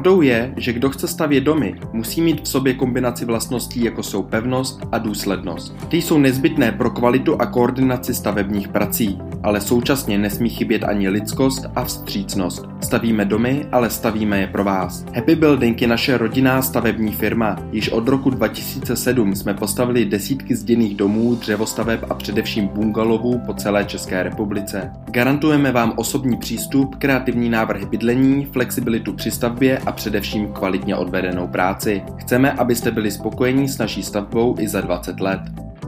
Pravdou je, že kdo chce stavět domy, musí mít v sobě kombinaci vlastností jako jsou pevnost a důslednost. Ty jsou nezbytné pro kvalitu a koordinaci stavebních prací, ale současně nesmí chybět ani lidskost a vstřícnost. Stavíme domy, ale stavíme je pro vás. Happy Building je naše rodinná stavební firma. Již od roku 2007 jsme postavili desítky zděných domů, dřevostaveb a především bungalovů po celé České republice. Garantujeme vám osobní přístup, kreativní návrhy bydlení, flexibilitu při stavbě a především kvalitně odvedenou práci. Chceme, abyste byli spokojení s naší stavbou i za 20 let.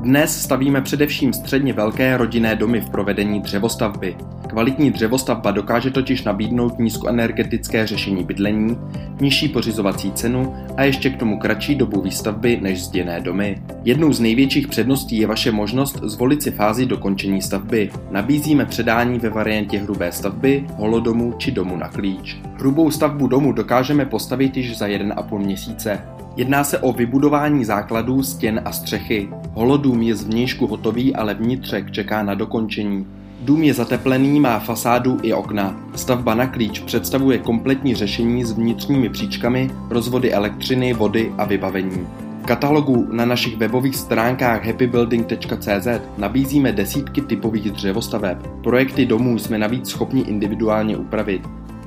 Dnes stavíme především středně velké rodinné domy v provedení dřevostavby. Kvalitní dřevostavba dokáže totiž nabídnout nízkoenergetické řešení bydlení, nižší pořizovací cenu a ještě k tomu kratší dobu výstavby než zděné domy. Jednou z největších předností je vaše možnost zvolit si fázi dokončení stavby. Nabízíme předání ve variantě hrubé stavby, holodomu či domu na klíč. Hrubou stavbu domu dokážeme postavit již za 1,5 měsíce. Jedná se o vybudování základů, stěn a střechy. Holodům je zvnějšku hotový, ale vnitřek čeká na dokončení. Dům je zateplený, má fasádu i okna. Stavba na klíč představuje kompletní řešení s vnitřními příčkami, rozvody elektřiny, vody a vybavení. V katalogu na našich webových stránkách happybuilding.cz nabízíme desítky typových dřevostaveb. Projekty domů jsme navíc schopni individuálně upravit.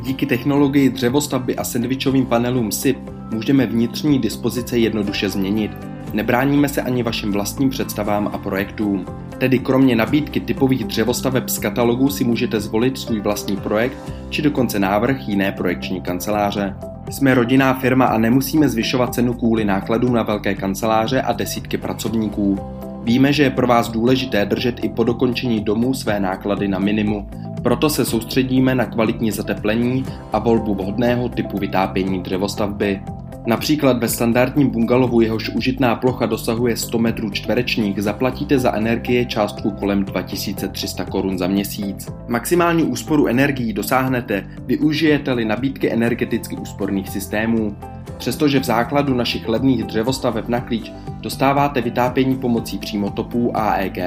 Díky technologii dřevostavby a sandvičovým panelům SIP můžeme vnitřní dispozice jednoduše změnit. Nebráníme se ani vašim vlastním představám a projektům. Tedy kromě nabídky typových dřevostaveb z katalogu si můžete zvolit svůj vlastní projekt či dokonce návrh jiné projekční kanceláře. Jsme rodinná firma a nemusíme zvyšovat cenu kvůli nákladům na velké kanceláře a desítky pracovníků. Víme, že je pro vás důležité držet i po dokončení domu své náklady na minimu, proto se soustředíme na kvalitní zateplení a volbu vhodného typu vytápění dřevostavby. Například ve standardním bungalovu jehož užitná plocha dosahuje 100 metrů čtverečních zaplatíte za energie částku kolem 2300 korun za měsíc. Maximální úsporu energií dosáhnete, využijete-li nabídky energeticky úsporných systémů. Přestože v základu našich levných dřevostaveb na klíč dostáváte vytápění pomocí přímotopů AEG,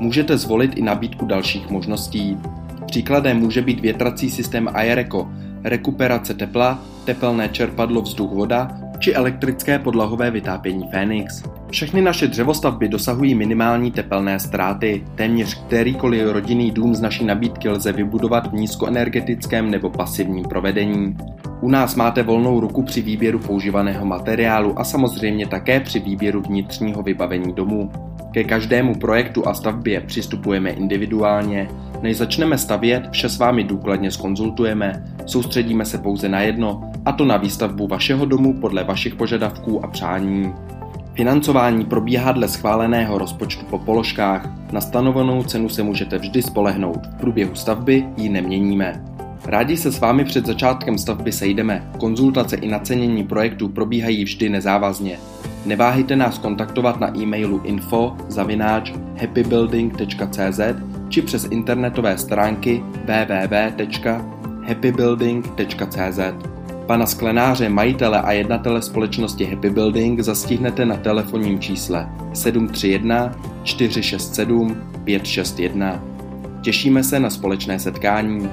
můžete zvolit i nabídku dalších možností. Příkladem může být větrací systém Aereco, rekuperace tepla, tepelné čerpadlo vzduch-voda či elektrické podlahové vytápění Phoenix. Všechny naše dřevostavby dosahují minimální tepelné ztráty. Téměř kterýkoliv rodinný dům z naší nabídky lze vybudovat v nízkoenergetickém nebo pasivním provedení. U nás máte volnou ruku při výběru používaného materiálu a samozřejmě také při výběru vnitřního vybavení domu. Ke každému projektu a stavbě přistupujeme individuálně. Než začneme stavět, vše s vámi důkladně skonzultujeme, soustředíme se pouze na jedno, a to na výstavbu vašeho domu podle vašich požadavků a přání. Financování probíhá dle schváleného rozpočtu po položkách. Na stanovenou cenu se můžete vždy spolehnout. V průběhu stavby ji neměníme. Rádi se s vámi před začátkem stavby sejdeme. Konzultace i nacenění projektů probíhají vždy nezávazně. Neváhejte nás kontaktovat na e-mailu info zavináč happybuilding.cz či přes internetové stránky www.happybuilding.cz. Pana Sklenáře, majitele a jednatele společnosti Happy Building zastihnete na telefonním čísle 731 467 561. Těšíme se na společné setkání.